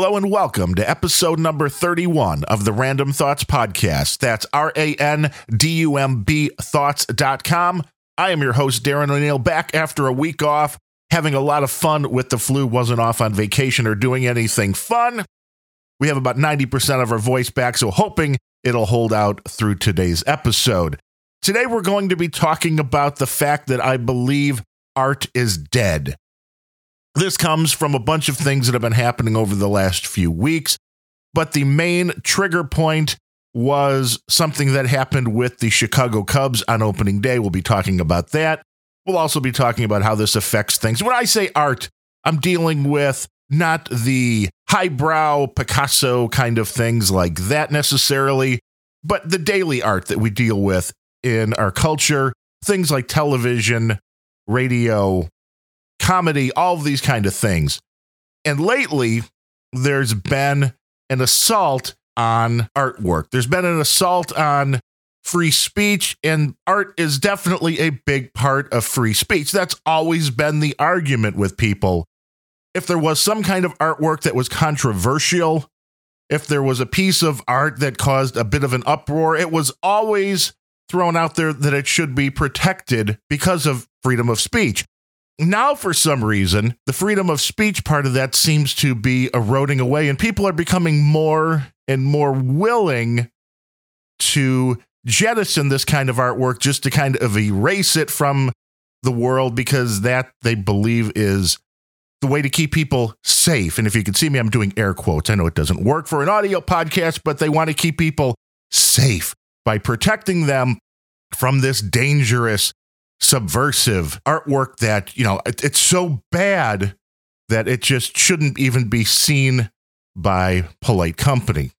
Hello and welcome to episode number 31 of the Random Thoughts Podcast. That's R A N D U M B thoughts.com. I am your host, Darren O'Neill, back after a week off, having a lot of fun with the flu, wasn't off on vacation or doing anything fun. We have about 90% of our voice back, so hoping it'll hold out through today's episode. Today, we're going to be talking about the fact that I believe art is dead. This comes from a bunch of things that have been happening over the last few weeks, but the main trigger point was something that happened with the Chicago Cubs on opening day. We'll be talking about that. We'll also be talking about how this affects things. When I say art, I'm dealing with not the highbrow Picasso kind of things like that necessarily, but the daily art that we deal with in our culture, things like television, radio, comedy, all of these kind of things. And lately, there's been an assault on artwork. There's been an assault on free speech, and art is definitely a big part of free speech. That's always been the argument with people. If there was some kind of artwork that was controversial, if there was a piece of art that caused a bit of an uproar, it was always thrown out there that it should be protected because of freedom of speech. Now, for some reason, the freedom of speech part of that seems to be eroding away, and people are becoming more and more willing to jettison this kind of artwork just to kind of erase it from the world because that they believe is the way to keep people safe. And if you can see me, I'm doing air quotes. I know it doesn't work for an audio podcast, but they want to keep people safe by protecting them from this dangerous subversive artwork that, you know, it, it's so bad that it just shouldn't even be seen by polite company.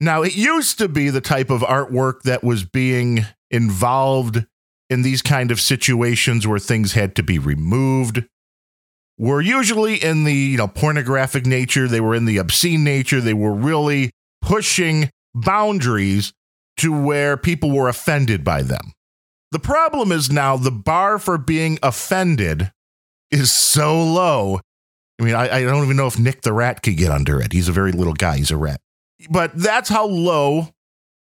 Now, it used to be the type of artwork that was being involved in these kind of situations where things had to be removed were usually in the, you know, pornographic nature, they were in the obscene nature, they were really pushing boundaries to where people were offended by them. The problem is now the bar for being offended is so low. I mean, I, I, don't even know if Nick the Rat could get under it. He's a very little guy, he's a rat. But that's how low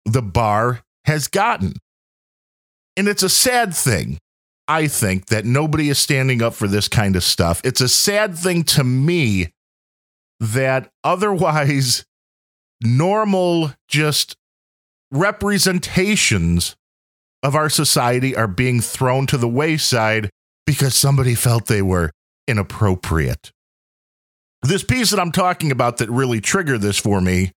the bar has gotten. And it's a sad thing, I think, that nobody is standing up for this kind of stuff. It's a sad thing to me that otherwise normal, just representations of our society are being thrown to the wayside because somebody felt they were inappropriate. This piece that I'm talking about that really triggered this for me,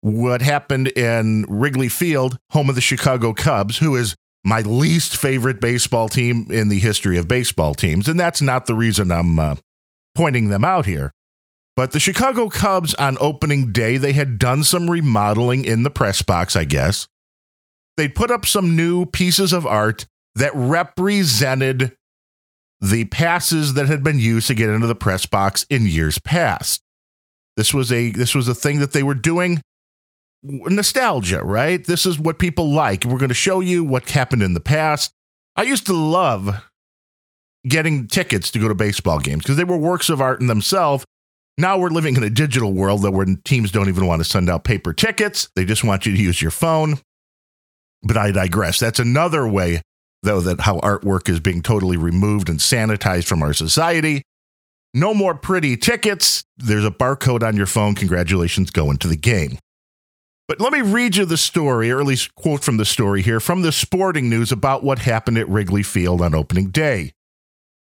what happened in Wrigley Field, home of the Chicago Cubs, who is my least favorite baseball team in the history of baseball teams. And that's not the reason I'm uh, pointing them out here. But the Chicago Cubs on opening day, they had done some remodeling in the press box, I guess they put up some new pieces of art that represented the passes that had been used to get into the press box in years past. This was a this was a thing that they were doing nostalgia, right? This is what people like. We're going to show you what happened in the past. I used to love getting tickets to go to baseball games because they were works of art in themselves. Now we're living in a digital world that where teams don't even want to send out paper tickets. They just want you to use your phone. But I digress. That's another way, though, that how artwork is being totally removed and sanitized from our society. No more pretty tickets. There's a barcode on your phone. Congratulations, going to the game. But let me read you the story, or at least quote from the story here from the sporting news about what happened at Wrigley Field on opening day.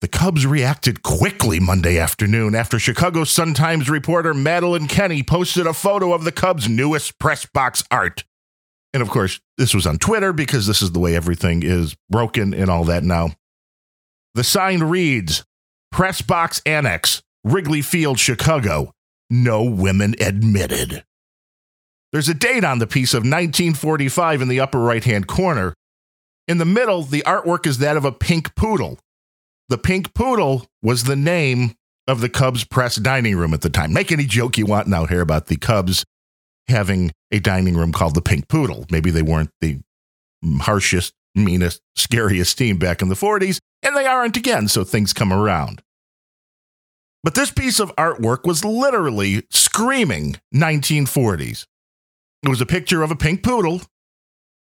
The Cubs reacted quickly Monday afternoon after Chicago Sun-Times reporter Madeline Kenney posted a photo of the Cubs' newest press box art. And of course, this was on Twitter because this is the way everything is broken and all that now. The sign reads Press Box Annex, Wrigley Field, Chicago. No women admitted. There's a date on the piece of 1945 in the upper right hand corner. In the middle, the artwork is that of a pink poodle. The pink poodle was the name of the Cubs press dining room at the time. Make any joke you want now here about the Cubs having a dining room called the Pink Poodle. Maybe they weren't the harshest, meanest, scariest team back in the 40s, and they aren't again, so things come around. But this piece of artwork was literally screaming 1940s. It was a picture of a pink poodle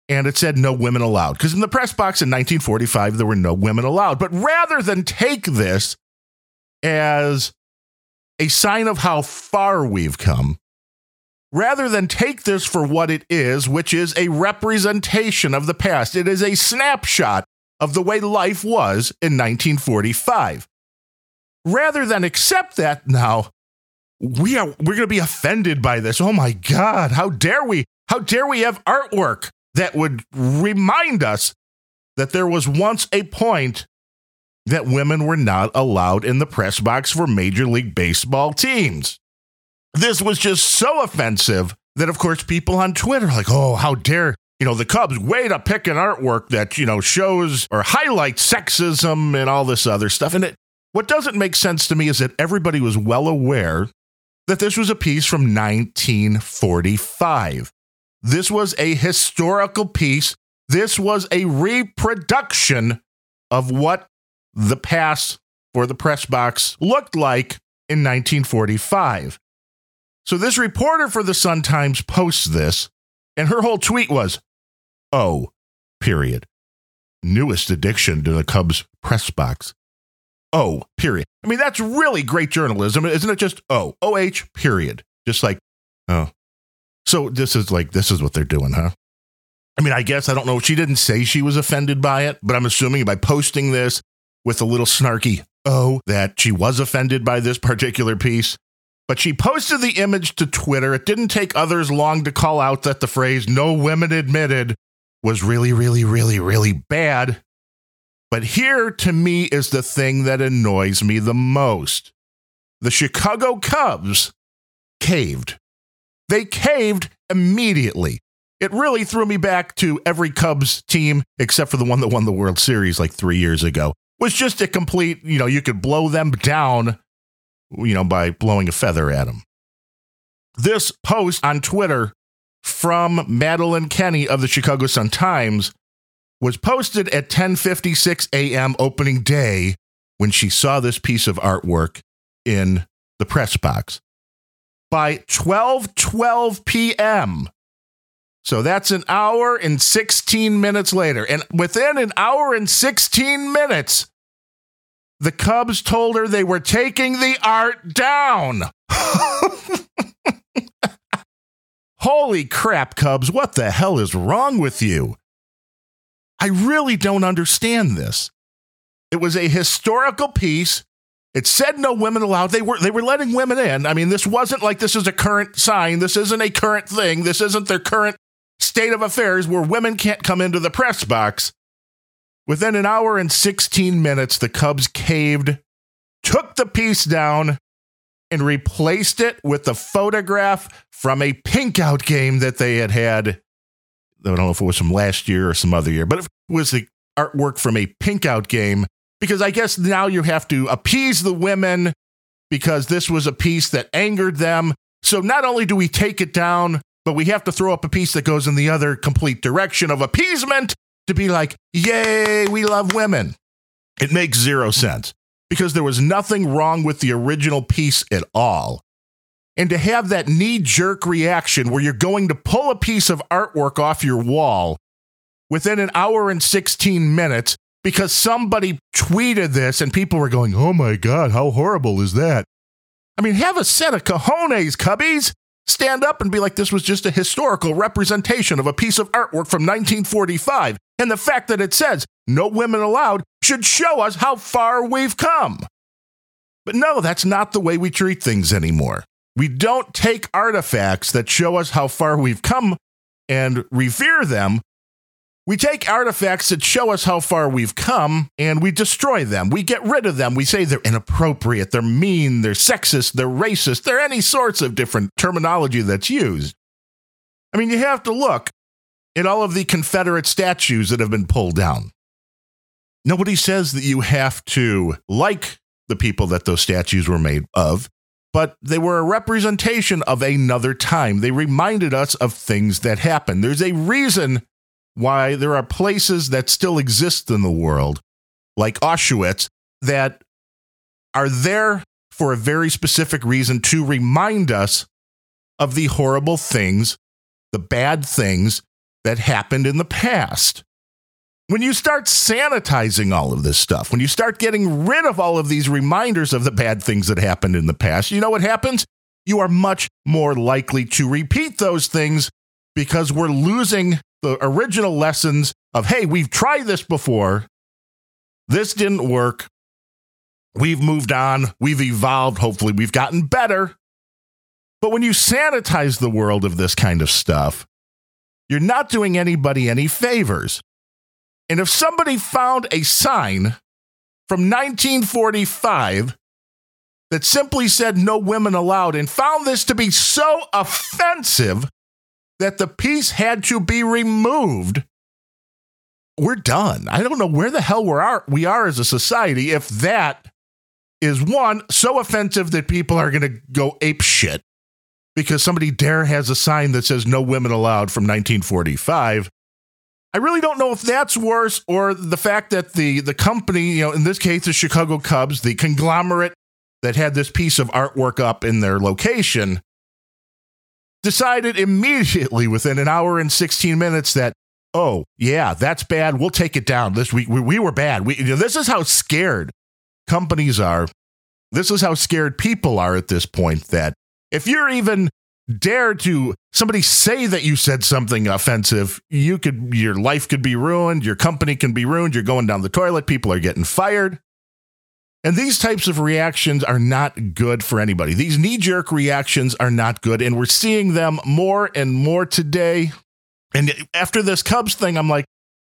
and it said no women allowed. Because in the press box in 1945, there were no women allowed. But rather than take this as a sign of how far we've come, rather than take this for what it is, which is a representation of the past, it is a snapshot of the way life was in 1945. Rather than accept that now, we are we're going to be offended by this. Oh my god, how dare we? How dare we have artwork that would remind us that there was once a point that women were not allowed in the press box for Major League Baseball teams. This was just so offensive that, of course, people on Twitter are like, oh, how dare, you know, the Cubs way to pick an artwork that, you know, shows or highlights sexism and all this other stuff. And it, what doesn't make sense to me is that everybody was well aware that this was a piece from 1945. This was a historical piece. This was a reproduction of what the past for the press box looked like in 1945. So this reporter for the Sun Times posts this, and her whole tweet was, Oh, period. Newest addiction to the Cubs press box. Oh, period. I mean, that's really great journalism, isn't it? Just oh, OH, period. Just like, oh, so this is like this is what they're doing, huh? I mean, I guess I don't know. She didn't say she was offended by it, but I'm assuming by posting this with a little snarky oh that she was offended by this particular piece. But she posted the image to Twitter. It didn't take others long to call out that the phrase no women admitted was really, really, really, really bad. But here to me is the thing that annoys me the most. The Chicago Cubs caved. They caved immediately. It really threw me back to every Cubs team, except for the one that won the World Series like three years ago, was just a complete, you know, you could blow them down, you know, by blowing a feather at him. This post on Twitter from Madeline Kenney of the Chicago Sun Times was posted at 10:56 a.m. opening day when she saw this piece of artwork in the press box by 12 12 p.m. So that's an hour and 16 minutes later. And within an hour and 16 minutes, the Cubs told her they were taking the art down. Holy crap, Cubs, what the hell is wrong with you? I really don't understand this. It was a historical piece it said no women allowed. They were they were letting women in. I mean, this wasn't like this is a current sign. This isn't a current thing. This isn't their current state of affairs where women can't come into the press box. Within an hour and 16 minutes, the Cubs caved, took the piece down, and replaced it with a photograph from a pink out game that they had had. I don't know if it was from last year or some other year, but it was the artwork from a pink out game because I guess now you have to appease the women because this was a piece that angered them. So not only do we take it down, but we have to throw up a piece that goes in the other complete direction of appeasement to be like, yay, we love women. It makes zero sense because there was nothing wrong with the original piece at all. And to have that knee jerk reaction where you're going to pull a piece of artwork off your wall within an hour and 16 minutes because somebody tweeted this and people were going, oh my God, how horrible is that? I mean, have a set of cojones, cubbies. Stand up and be like, this was just a historical representation of a piece of artwork from 1945. And the fact that it says no women allowed should show us how far we've come. But no, that's not the way we treat things anymore. We don't take artifacts that show us how far we've come and revere them we take artifacts that show us how far we've come and we destroy them. We get rid of them. We say they're inappropriate, they're mean, they're sexist, they're racist, they're any sorts of different terminology that's used. I mean, you have to look at all of the Confederate statues that have been pulled down. Nobody says that you have to like the people that those statues were made of, but they were a representation of another time. They reminded us of things that happened. There's a reason why there are places that still exist in the world, like Auschwitz, that are there for a very specific reason to remind us of the horrible things, the bad things that happened in the past. When you start sanitizing all of this stuff, when you start getting rid of all of these reminders of the bad things that happened in the past, you know what happens? You are much more likely to repeat those things because we're losing the original lessons of, hey, we've tried this before. This didn't work. We've moved on. We've evolved. Hopefully, we've gotten better. But when you sanitize the world of this kind of stuff, you're not doing anybody any favors. And if somebody found a sign from 1945 that simply said no women allowed and found this to be so offensive that the piece had to be removed, we're done. I don't know where the hell we are, we are as a society if that is one so offensive that people are going to go ape shit because somebody dare has a sign that says no women allowed from 1945. I really don't know if that's worse or the fact that the the company, you know, in this case the Chicago Cubs, the conglomerate that had this piece of artwork up in their location decided immediately within an hour and 16 minutes that oh yeah that's bad. We'll take it down. This week we, we were bad. We, you know, this is how scared companies are. This is how scared people are at this point that if you're even dare to somebody say that you said something offensive you could your life could be ruined your company can be ruined you're going down the toilet people are getting fired and these types of reactions are not good for anybody. These knee jerk reactions are not good. And we're seeing them more and more today. And after this Cubs thing, I'm like,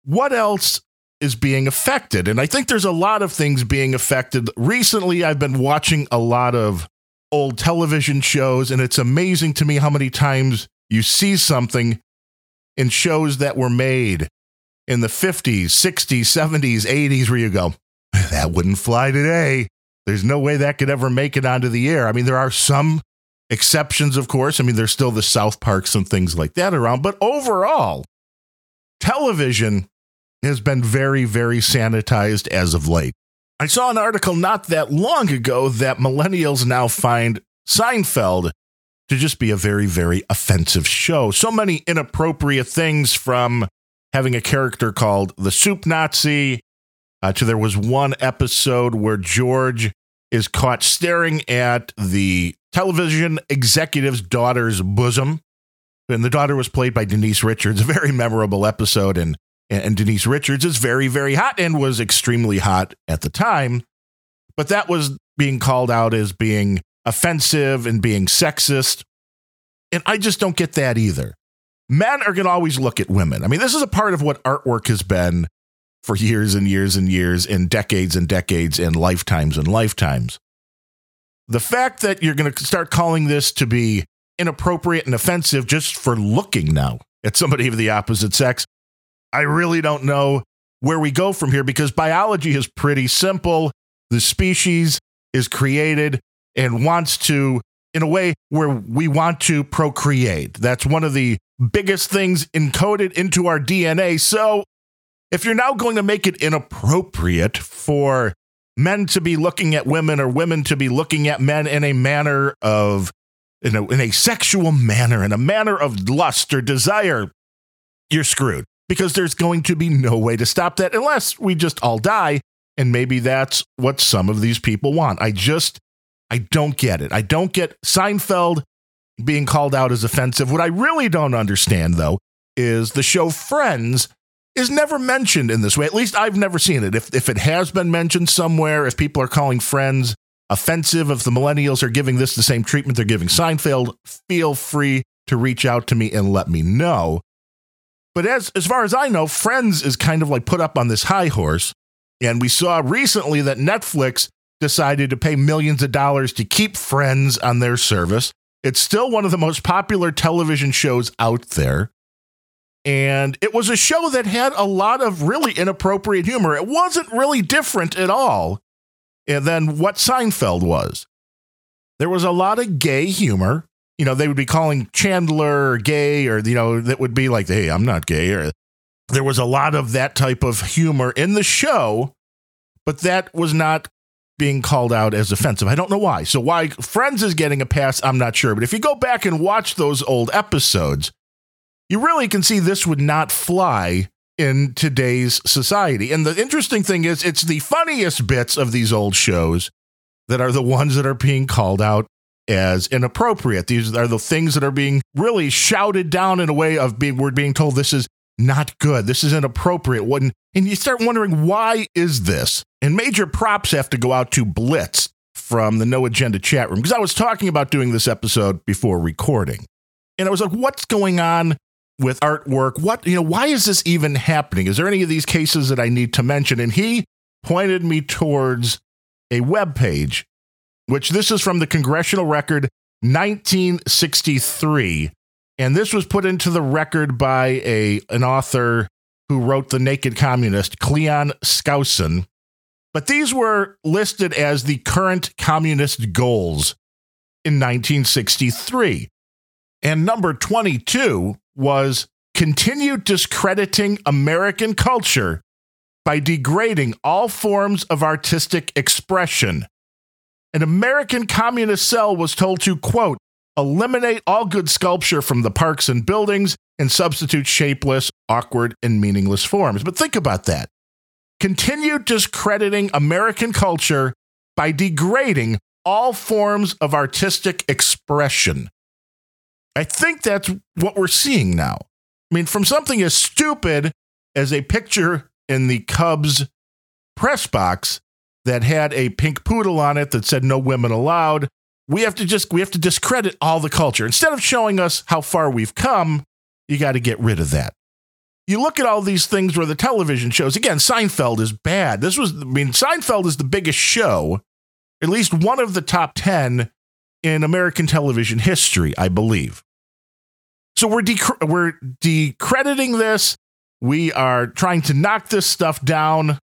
what else is being affected? And I think there's a lot of things being affected. Recently, I've been watching a lot of old television shows, and it's amazing to me how many times you see something in shows that were made in the 50s, 60s, 70s, 80s, where you go, that wouldn't fly today. There's no way that could ever make it onto the air. I mean, there are some exceptions, of course. I mean, there's still the South Parks and things like that around, but overall, television has been very, very sanitized as of late. I saw an article not that long ago that millennials now find Seinfeld to just be a very, very offensive show. So many inappropriate things from having a character called the Soup Nazi uh, to there was one episode where George is caught staring at the television executive's daughter's bosom. And the daughter was played by Denise Richards, a very memorable episode. And, and Denise Richards is very, very hot and was extremely hot at the time. But that was being called out as being offensive and being sexist. And I just don't get that either. Men are going to always look at women. I mean, this is a part of what artwork has been for years and years and years and decades and decades and lifetimes and lifetimes. The fact that you're going to start calling this to be inappropriate and offensive just for looking now at somebody of the opposite sex, I really don't know where we go from here because biology is pretty simple. The species is created and wants to, in a way where we want to procreate. That's one of the biggest things encoded into our DNA. So if you're now going to make it inappropriate for men to be looking at women or women to be looking at men in a manner of in a, in a sexual manner in a manner of lust or desire you're screwed. Because there's going to be no way to stop that unless we just all die. And maybe that's what some of these people want. I just i don't get it. I don't get seinfeld being called out as offensive. What i really don't understand though is the show friends is never mentioned in this way. At least I've never seen it. If if it has been mentioned somewhere, if people are calling friends offensive, if the millennials are giving this the same treatment they're giving Seinfeld, feel free to reach out to me and let me know. But as as far as I know, Friends is kind of like put up on this high horse. And we saw recently that Netflix decided to pay millions of dollars to keep Friends on their service. It's still one of the most popular television shows out there. And it was a show that had a lot of really inappropriate humor. It wasn't really different at all eh, than what Seinfeld was. There was a lot of gay humor. You know, they would be calling Chandler gay, or, you know, that would be like, hey, I'm not gay. Or there was a lot of that type of humor in the show, but that was not being called out as offensive. I don't know why. So, why Friends is getting a pass, I'm not sure. But if you go back and watch those old episodes, you really can see this would not fly in today's society. And the interesting thing is, it's the funniest bits of these old shows that are the ones that are being called out as inappropriate. These are the things that are being really shouted down in a way of being we're being told this is not good. This is inappropriate. When and you start wondering why is this? And major props have to go out to Blitz from the No Agenda chat room because I was talking about doing this episode before recording. And I was like, what's going on with artwork? What, you know, why is this even happening? Is there any of these cases that I need to mention? And he pointed me towards a web page, which this is from the Congressional Record 1963. And this was put into the record by a an author who wrote The Naked Communist, Cleon Skousen. But these were listed as the current communist goals in 1963. And number 22 was continue discrediting American culture by degrading all forms of artistic expression. An American communist cell was told to, quote, eliminate all good sculpture from the parks and buildings and substitute shapeless, awkward, and meaningless forms. But think about that. Continue discrediting American culture by degrading all forms of artistic expression. I think that's what we're seeing now. I mean, from something as stupid as a picture in the Cubs press box that had a pink poodle on it that said no women allowed, we have to just we have to discredit all the culture. Instead of showing us how far we've come, you got to get rid of that. You look at all these things where the television shows, again, Seinfeld is bad. This was I mean, Seinfeld is the biggest show, at least one of the top 10 in American television history, I believe. So we're dec- we're decrediting this. We are trying to knock this stuff down.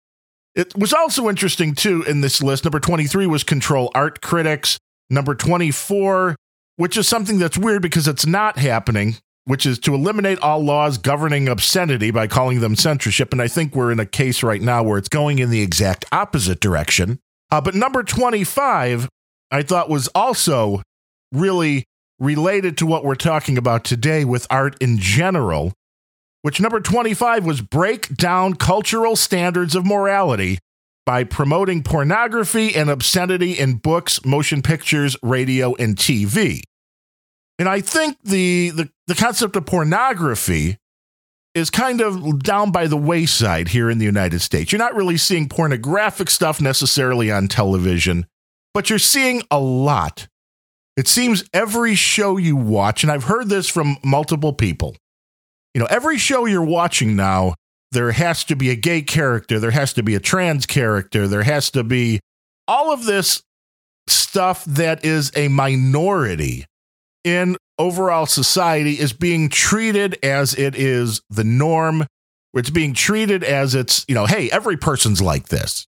It was also interesting too in this list. Number 23 was Control Art Critics. Number 24, which is something that's weird because it's not happening, which is to eliminate all laws governing obscenity by calling them censorship. And I think we're in a case right now where it's going in the exact opposite direction. Uh, but number 25 I thought was also really related to what we're talking about today with art in general, which number 25 was break down cultural standards of morality by promoting pornography and obscenity in books, motion pictures, radio, and TV. And I think the, the, the concept of pornography is kind of down by the wayside here in the United States. You're not really seeing pornographic stuff necessarily on television but you're seeing a lot. It seems every show you watch, and I've heard this from multiple people, you know, every show you're watching now, there has to be a gay character, there has to be a trans character, there has to be all of this stuff that is a minority in overall society is being treated as it is the norm. It's being treated as it's, you know, hey, every person's like this.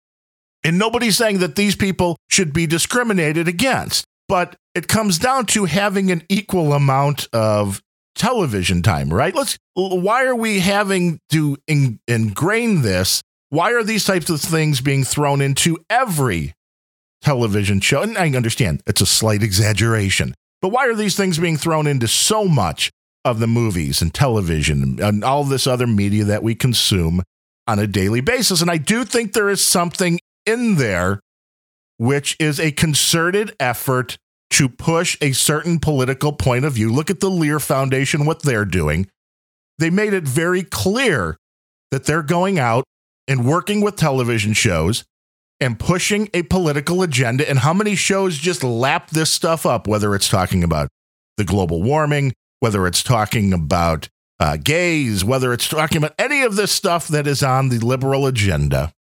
And nobody's saying that these people should be discriminated against, but it comes down to having an equal amount of television time, right? Let's why are we having to in, ingrain this? Why are these types of things being thrown into every television show? And I understand it's a slight exaggeration, but why are these things being thrown into so much of the movies and television and all this other media that we consume on a daily basis? And I do think there is something in there, which is a concerted effort to push a certain political point of view. Look at the Lear Foundation, what they're doing. They made it very clear that they're going out and working with television shows and pushing a political agenda. And how many shows just lap this stuff up, whether it's talking about the global warming, whether it's talking about uh, gays, whether it's talking about any of this stuff that is on the liberal agenda.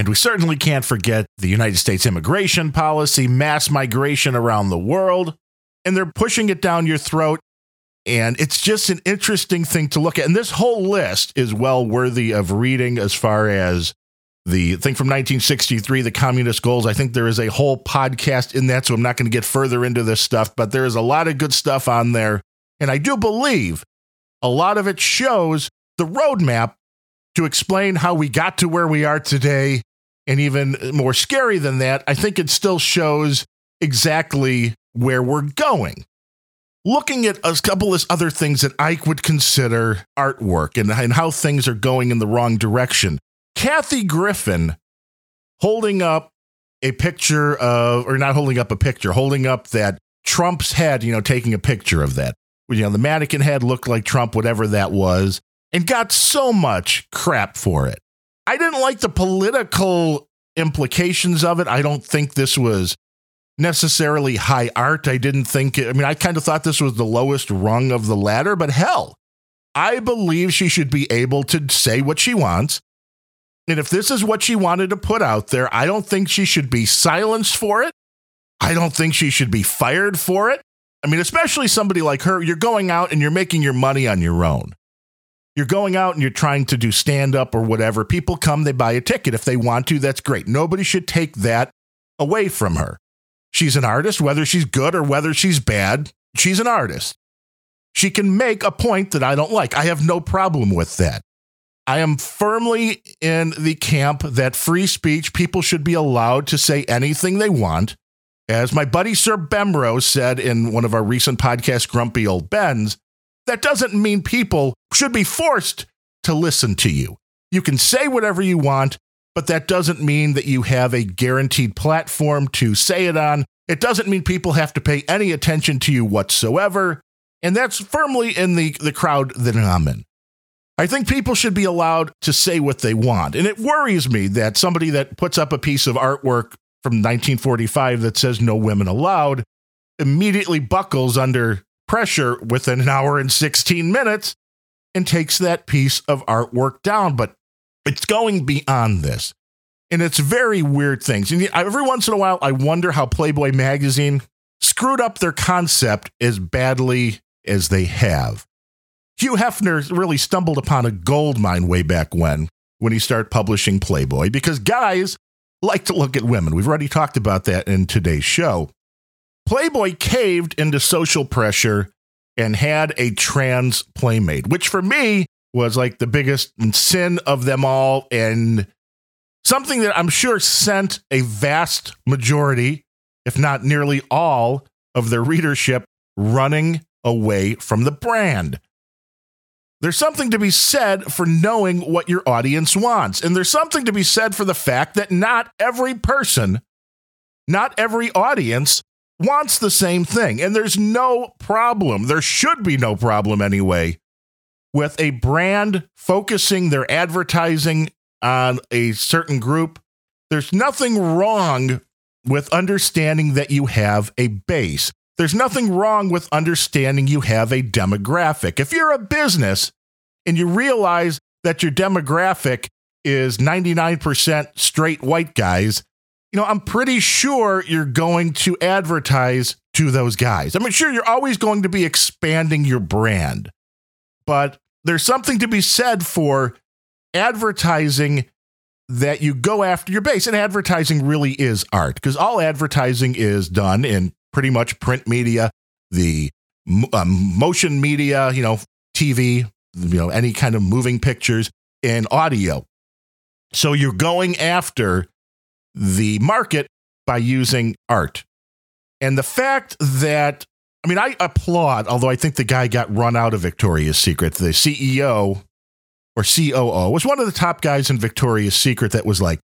And we certainly can't forget the United States immigration policy, mass migration around the world, and they're pushing it down your throat. And it's just an interesting thing to look at. And this whole list is well worthy of reading as far as the thing from 1963, the communist goals. I think there is a whole podcast in that, so I'm not going to get further into this stuff, but there is a lot of good stuff on there. And I do believe a lot of it shows the roadmap to explain how we got to where we are today And even more scary than that, I think it still shows exactly where we're going. Looking at a couple of other things that I would consider artwork and, and how things are going in the wrong direction. Kathy Griffin holding up a picture of, or not holding up a picture, holding up that Trump's head, you know, taking a picture of that. You know, the mannequin head looked like Trump, whatever that was, and got so much crap for it. I didn't like the political implications of it. I don't think this was necessarily high art. I didn't think, I mean, I kind of thought this was the lowest rung of the ladder, but hell, I believe she should be able to say what she wants. And if this is what she wanted to put out there, I don't think she should be silenced for it. I don't think she should be fired for it. I mean, especially somebody like her, you're going out and you're making your money on your own. You're going out and you're trying to do stand up or whatever. People come, they buy a ticket. If they want to, that's great. Nobody should take that away from her. She's an artist, whether she's good or whether she's bad, she's an artist. She can make a point that I don't like. I have no problem with that. I am firmly in the camp that free speech, people should be allowed to say anything they want. As my buddy Sir Bemrose said in one of our recent podcasts, Grumpy Old Bens, that doesn't mean people should be forced to listen to you. You can say whatever you want, but that doesn't mean that you have a guaranteed platform to say it on. It doesn't mean people have to pay any attention to you whatsoever. And that's firmly in the, the crowd that I'm in. I think people should be allowed to say what they want. And it worries me that somebody that puts up a piece of artwork from 1945 that says no women allowed immediately buckles under pressure within an hour and 16 minutes and takes that piece of artwork down. But it's going beyond this. And it's very weird things. And every once in a while, I wonder how Playboy magazine screwed up their concept as badly as they have. Hugh Hefner really stumbled upon a gold mine way back when, when he started publishing Playboy, because guys like to look at women. We've already talked about that in today's show. Playboy caved into social pressure and had a trans playmate, which for me was like the biggest sin of them all and something that I'm sure sent a vast majority, if not nearly all, of their readership running away from the brand. There's something to be said for knowing what your audience wants. And there's something to be said for the fact that not every person, not every audience wants the same thing. And there's no problem. There should be no problem anyway with a brand focusing their advertising on a certain group, there's nothing wrong with understanding that you have a base. There's nothing wrong with understanding you have a demographic. If you're a business and you realize that your demographic is 99% straight white guys, you know, I'm pretty sure you're going to advertise to those guys. I'm sure you're always going to be expanding your brand but there's something to be said for advertising that you go after your base. And advertising really is art because all advertising is done in pretty much print media, the um, motion media, you know, TV, you know, any kind of moving pictures and audio. So you're going after the market by using art. And the fact that I mean, I applaud, although I think the guy got run out of Victoria's Secret. The CEO or COO was one of the top guys in Victoria's Secret that was like,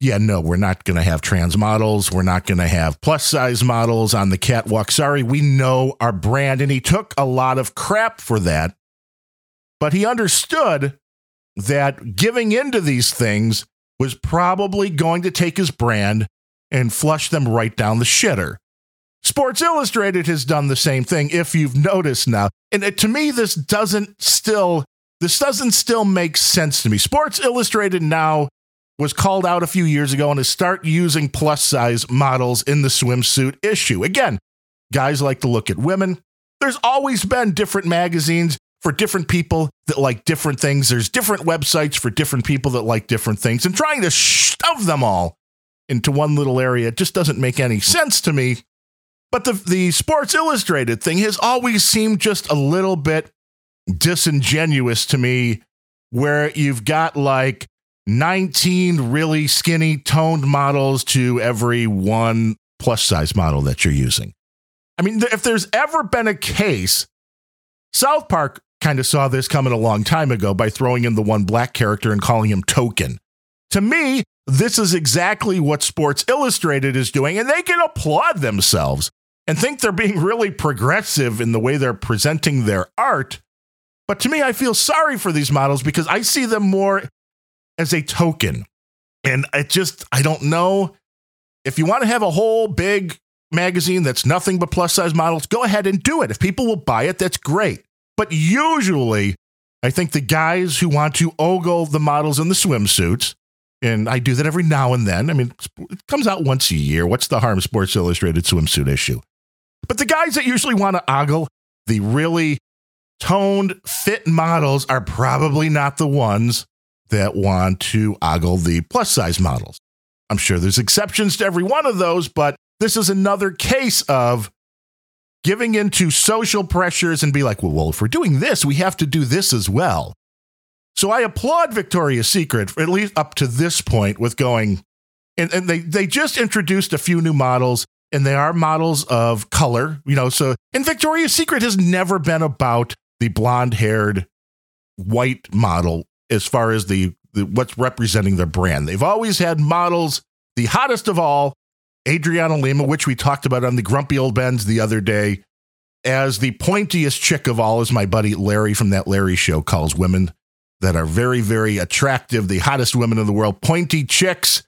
yeah, no, we're not going to have trans models. We're not going to have plus size models on the catwalk. Sorry, we know our brand. And he took a lot of crap for that. But he understood that giving into these things was probably going to take his brand and flush them right down the shitter. Sports Illustrated has done the same thing, if you've noticed now. And uh, to me, this doesn't still this doesn't still make sense to me. Sports Illustrated now was called out a few years ago and to start using plus size models in the swimsuit issue. Again, guys like to look at women. There's always been different magazines for different people that like different things. There's different websites for different people that like different things. And trying to shove them all into one little area just doesn't make any sense to me. But the, the Sports Illustrated thing has always seemed just a little bit disingenuous to me, where you've got like 19 really skinny, toned models to every one plus size model that you're using. I mean, if there's ever been a case, South Park kind of saw this coming a long time ago by throwing in the one black character and calling him Token. To me, this is exactly what Sports Illustrated is doing, and they can applaud themselves and think they're being really progressive in the way they're presenting their art. But to me, I feel sorry for these models because I see them more as a token. And it just, I don't know. If you want to have a whole big magazine that's nothing but plus size models, go ahead and do it. If people will buy it, that's great. But usually, I think the guys who want to ogle the models in the swimsuits, and I do that every now and then. I mean, it comes out once a year. What's the harm? Sports Illustrated swimsuit issue. But the guys that usually want to ogle the really toned, fit models are probably not the ones that want to ogle the plus size models. I'm sure there's exceptions to every one of those, but this is another case of giving into social pressures and be like, well, well, if we're doing this, we have to do this as well. So I applaud Victoria's Secret, at least up to this point, with going, and, and they, they just introduced a few new models, and they are models of color, you know. So, and Victoria's Secret has never been about the blonde haired white model as far as the, the what's representing their brand. They've always had models, the hottest of all, Adriana Lima, which we talked about on the Grumpy Old Bens the other day, as the pointiest chick of all, as my buddy Larry from that Larry show calls women that are very, very attractive, the hottest women in the world, pointy chicks.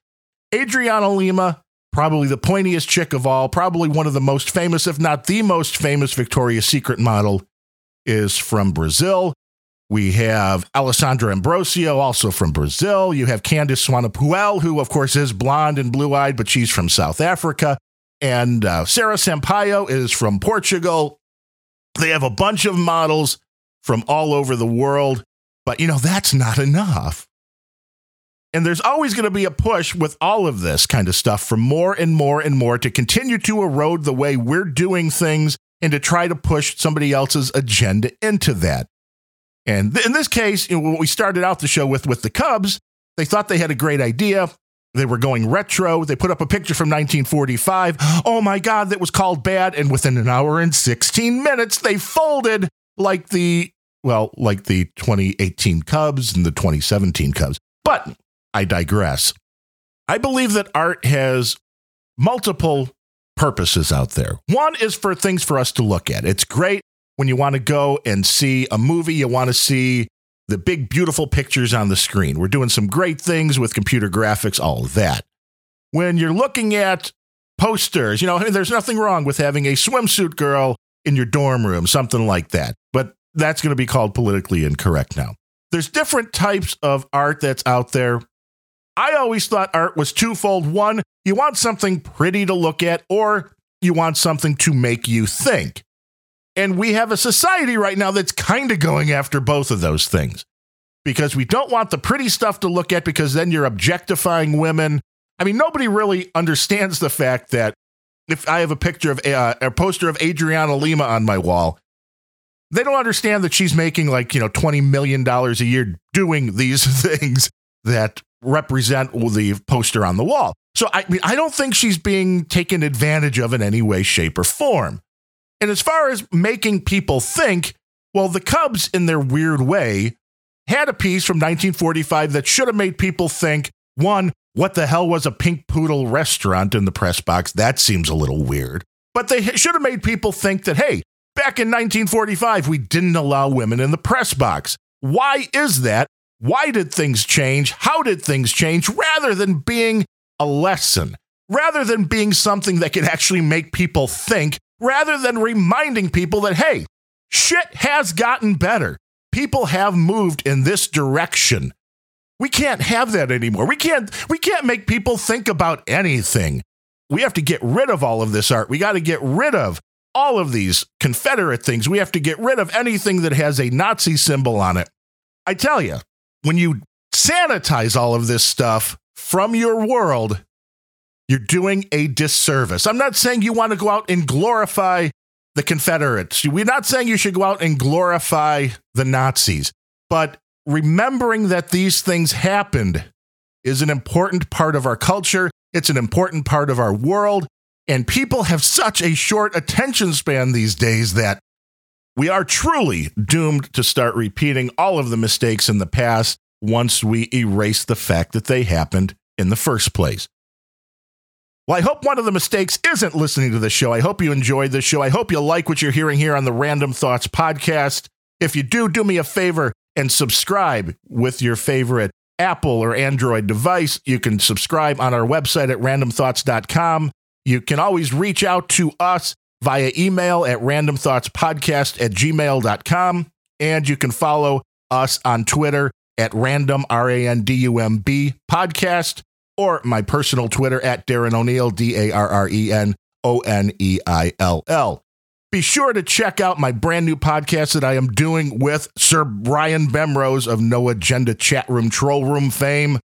Adriana Lima, probably the pointiest chick of all, probably one of the most famous, if not the most famous Victoria's Secret model, is from Brazil. We have Alessandra Ambrosio, also from Brazil. You have Candice Swanepoel, who, of course, is blonde and blue eyed, but she's from South Africa. And uh, Sara Sampaio is from Portugal. They have a bunch of models from all over the world, but you know, that's not enough. And there's always going to be a push with all of this kind of stuff for more and more and more to continue to erode the way we're doing things and to try to push somebody else's agenda into that. And th- in this case, you know, what we started out the show with with the Cubs, they thought they had a great idea. They were going retro. They put up a picture from 1945. Oh my God, that was called bad. And within an hour and 16 minutes, they folded like the, well, like the 2018 Cubs and the 2017 Cubs. But I digress. I believe that art has multiple purposes out there. One is for things for us to look at. It's great when you want to go and see a movie, you want to see the big, beautiful pictures on the screen. We're doing some great things with computer graphics, all of that. When you're looking at posters, you know, there's nothing wrong with having a swimsuit girl in your dorm room, something like that. But that's going to be called politically incorrect now. There's different types of art that's out there. I always thought art was twofold. One, you want something pretty to look at, or you want something to make you think. And we have a society right now that's kind of going after both of those things because we don't want the pretty stuff to look at because then you're objectifying women. I mean, nobody really understands the fact that if I have a picture of uh, a poster of Adriana Lima on my wall, they don't understand that she's making like, you know, $20 million a year doing these things that represent the poster on the wall. So I mean, I don't think she's being taken advantage of in any way, shape, or form. And as far as making people think, well, the Cubs, in their weird way, had a piece from 1945 that should have made people think one, what the hell was a pink poodle restaurant in the press box? That seems a little weird. But they should have made people think that, hey, back in 1945, we didn't allow women in the press box. Why is that? Why did things change? How did things change? Rather than being a lesson, rather than being something that can actually make people think rather than reminding people that, hey, shit has gotten better. People have moved in this direction. We can't have that anymore. We can't we can't make people think about anything. We have to get rid of all of this art. We got to get rid of all of these Confederate things. We have to get rid of anything that has a Nazi symbol on it. I tell you, when you sanitize all of this stuff from your world, you're doing a disservice. I'm not saying you want to go out and glorify the Confederates. We're not saying you should go out and glorify the Nazis, but remembering that these things happened is an important part of our culture. It's an important part of our world. And people have such a short attention span these days that we are truly doomed to start repeating all of the mistakes in the past once we erase the fact that they happened in the first place. Well, I hope one of the mistakes isn't listening to the show. I hope you enjoyed the show. I hope you like what you're hearing here on the Randumb Thoughts podcast. If you do, do me a favor and subscribe with your favorite Apple or Android device. You can subscribe on our website at randumbthoughts.com. You can always reach out to us via email at randumbthoughtspodcast at gmail.com. And you can follow us on Twitter at randumb, R A N D U M B podcast, or my personal Twitter at Darren O'Neill, D A R R E N O N E I L L. Be sure to check out my brand new podcast that I am doing with Sir Brian Bemrose of No Agenda Chat Room Troll Room fame.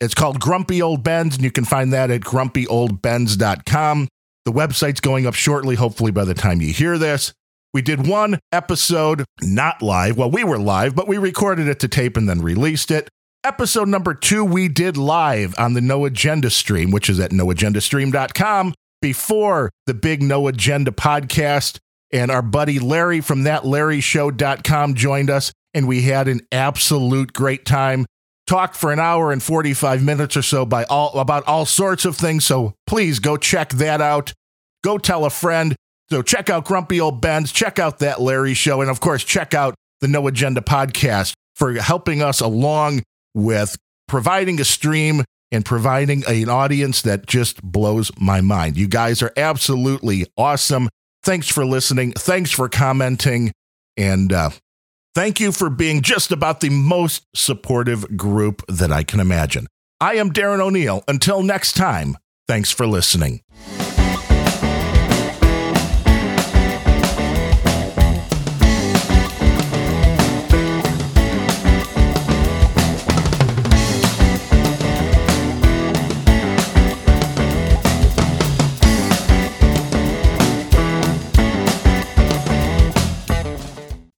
It's called Grumpy Old Bens, and you can find that at grumpyoldbens.com. The website's going up shortly, hopefully by the time you hear this. We did one episode not live. Well, we were live, but we recorded it to tape and then released it. Episode number two, we did live on the No Agenda stream, which is at noagendastream.com before the big No Agenda podcast. And our buddy Larry from thatlarryshow.com joined us, and we had an absolute great time. Talked for an hour and 45 minutes or so by all about all sorts of things. So please go check that out. Go tell a friend. So check out Grumpy Old Bens, check out that Larry show, and of course, check out the No Agenda podcast for helping us along with providing a stream and providing an audience that just blows my mind. You guys are absolutely awesome. Thanks for listening. Thanks for commenting. And uh, thank you for being just about the most supportive group that I can imagine. I am Darren O'Neill. Until next time, thanks for listening.